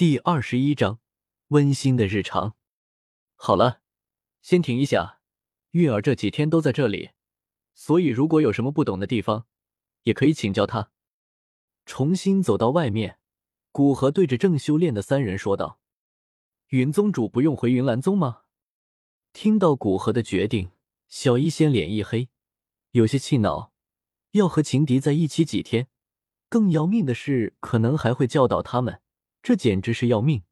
第二十一章温馨的日常。好了，先停一下。月儿这几天都在这里，所以如果有什么不懂的地方，也可以请教他。重新走到外面，古河对着正修炼的三人说道：“云宗主不用回云岚宗吗？”听到古河的决定，小医仙脸一黑，有些气恼。要和情敌在一起几天，更要命的是，可能还会教导他们。这简直是要命！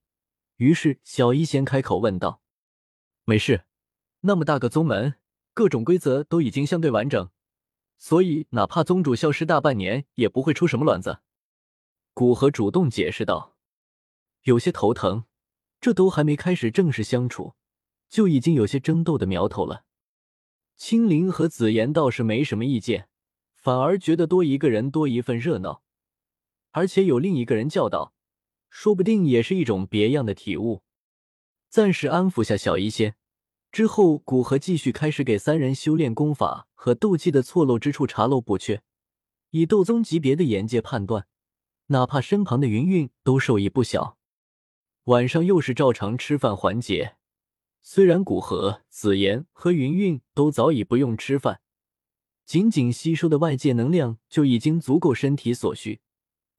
于是小医仙开口问道：“没事，那么大个宗门，各种规则都已经相对完整，所以哪怕宗主消失大半年，也不会出什么乱子。”古河主动解释道：“有些头疼，这都还没开始正式相处，就已经有些争斗的苗头了。”青灵和紫妍倒是没什么意见，反而觉得多一个人多一份热闹，而且有另一个人教导。说不定也是一种别样的体悟。暂时安抚下小医仙之后，古河继续开始给三人修炼功法和斗技的错漏之处查漏补缺。以斗宗级别的眼界判断，哪怕身旁的云韵都受益不小。晚上又是照常吃饭环节。虽然古河、紫妍和云韵都早已不用吃饭，仅仅吸收的外界能量就已经足够身体所需。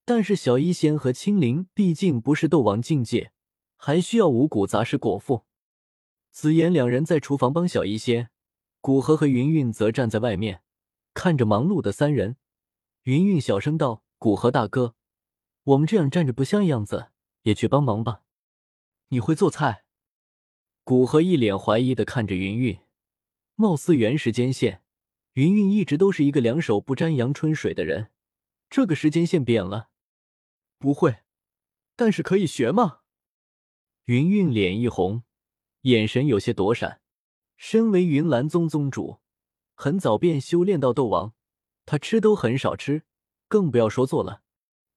但是小医仙和青灵毕竟不是斗王境界，还需要五谷杂食果腹。紫妍两人在厨房帮小医仙，古河和云韵则站在外面看着忙碌的三人。云韵小声道：“古河大哥，我们这样站着不像样子，也去帮忙吧。”你会做菜？古河一脸怀疑的看着云韵，貌似原时间线，云韵一直都是一个两手不沾阳春水的人，这个时间线变了。不会，但是可以学吗？云韵脸一红，眼神有些躲闪。身为云岚宗宗主，很早便修炼到斗王，他吃都很少吃，更不要说做了。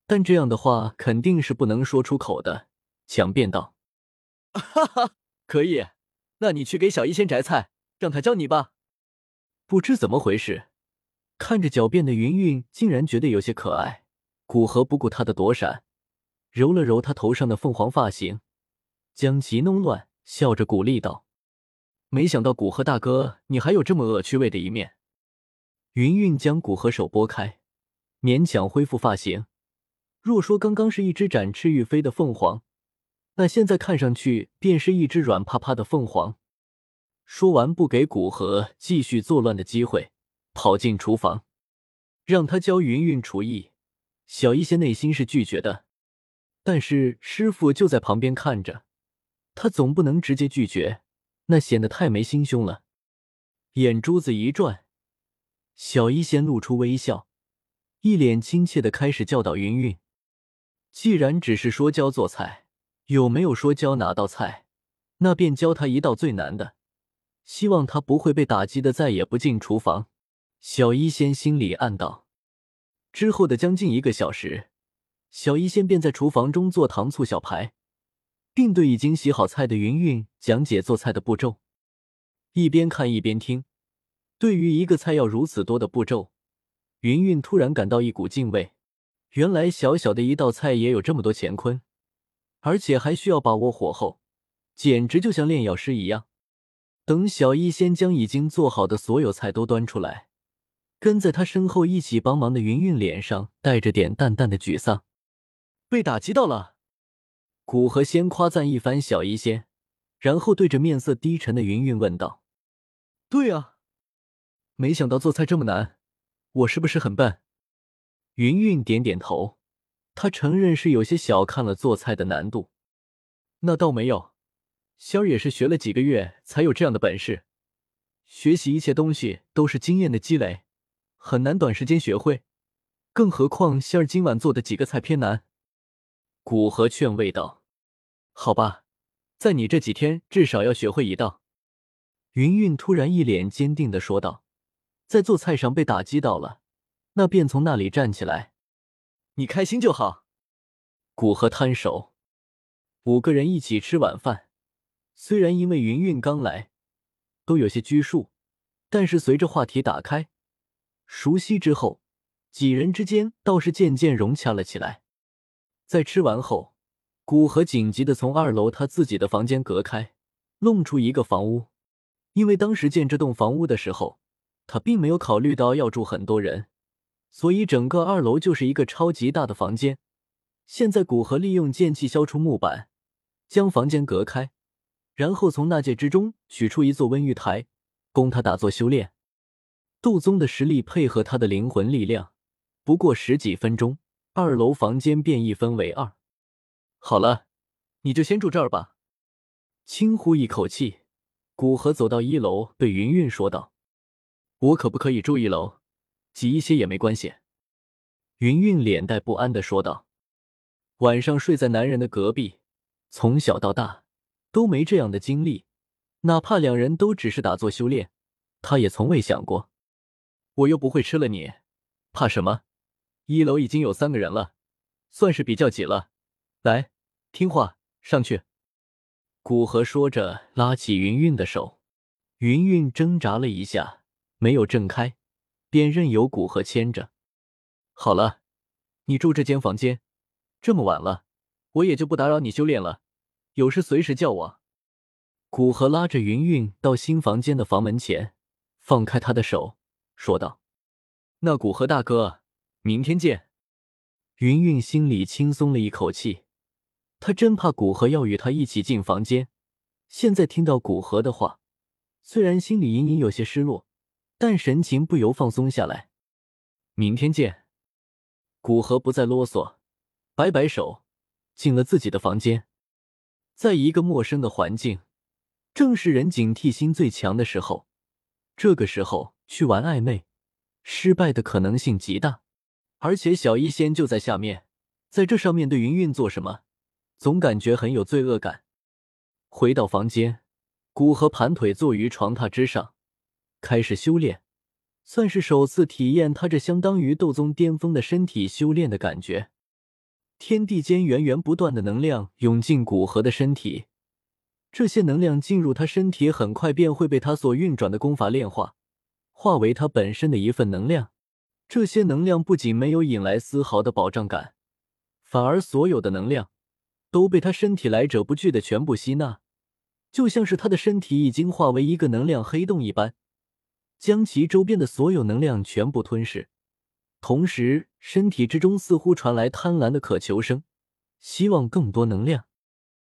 但这样的话肯定是不能说出口的，强辩道：“哈哈，可以，那你去给小医仙摘菜，让他教你吧。”不知怎么回事，看着狡辩的云韵，竟然觉得有些可爱。古河不顾他的躲闪，揉了揉他头上的凤凰发型，将其弄乱，笑着鼓励道：“没想到古河大哥，你还有这么恶趣味的一面。”云韵将古河手拨开，勉强恢复发型。若说刚刚是一只展翅欲飞的凤凰，那现在看上去便是一只软趴趴的凤凰。说完，不给古河继续作乱的机会，跑进厨房，让他教云韵厨艺。小医仙内心是拒绝的，但是师傅就在旁边看着，他总不能直接拒绝，那显得太没心胸了。眼珠子一转，小医仙露出微笑，一脸亲切的开始教导云云。既然只是说教做菜，有没有说教哪道菜？那便教他一道最难的，希望他不会被打击的再也不进厨房。小医仙心里暗道。之后的将近一个小时，小医仙便在厨房中做糖醋小排，并对已经洗好菜的云云讲解做菜的步骤。一边看一边听，对于一个菜要如此多的步骤，云云突然感到一股敬畏。原来小小的一道菜也有这么多乾坤，而且还需要把握火候，简直就像炼药师一样。等小医仙将已经做好的所有菜都端出来。跟在他身后一起帮忙的云云脸上带着点淡淡的沮丧，被打击到了。古河先夸赞一番小医仙，然后对着面色低沉的云云问道：“对啊，没想到做菜这么难，我是不是很笨？”云云点点头，他承认是有些小看了做菜的难度。那倒没有，仙儿也是学了几个月才有这样的本事。学习一切东西都是经验的积累。很难短时间学会，更何况仙儿今晚做的几个菜偏难。古河劝慰道：“好吧，在你这几天至少要学会一道。”云云突然一脸坚定的说道：“在做菜上被打击到了，那便从那里站起来。你开心就好。”古河摊手。五个人一起吃晚饭，虽然因为云云刚来，都有些拘束，但是随着话题打开。熟悉之后，几人之间倒是渐渐融洽了起来。在吃完后，古河紧急的从二楼他自己的房间隔开，弄出一个房屋。因为当时建这栋房屋的时候，他并没有考虑到要住很多人，所以整个二楼就是一个超级大的房间。现在古河利用剑气削出木板，将房间隔开，然后从纳戒之中取出一座温玉台，供他打坐修炼。杜宗的实力配合他的灵魂力量，不过十几分钟，二楼房间便一分为二。好了，你就先住这儿吧。轻呼一口气，古河走到一楼，对云云说道：“我可不可以住一楼？挤一些也没关系。”云云脸带不安的说道。晚上睡在男人的隔壁，从小到大都没这样的经历，哪怕两人都只是打坐修炼，他也从未想过。我又不会吃了你，怕什么？一楼已经有三个人了，算是比较挤了。来，听话，上去。古河说着，拉起云云的手，云云挣扎了一下，没有挣开，便任由古河牵着。好了，你住这间房间。这么晚了，我也就不打扰你修炼了。有事随时叫我。古河拉着云云到新房间的房门前，放开他的手，说道：“那古河大哥，明天见。”云云心里轻松了一口气，他真怕古河要与他一起进房间。现在听到古河的话，虽然心里隐隐有些失落，但神情不由放松下来。明天见。古河不再啰嗦。摆摆手，进了自己的房间。在一个陌生的环境，正是人警惕心最强的时候。这个时候去玩暧昧，失败的可能性极大。而且小医仙就在下面，在这上面对云云做什么，总感觉很有罪恶感。回到房间，古河盘腿坐于床榻之上，开始修炼，算是首次体验他这相当于斗宗巅峰的身体修炼的感觉。天地间源源不断的能量涌进古河的身体，这些能量进入他身体，很快便会被他所运转的功法炼化，化为他本身的一份能量。这些能量不仅没有引来丝毫的保障感，反而所有的能量都被他身体来者不拒的全部吸纳，就像是他的身体已经化为一个能量黑洞一般，将其周边的所有能量全部吞噬。同时，身体之中似乎传来贪婪的渴求声，希望更多能量。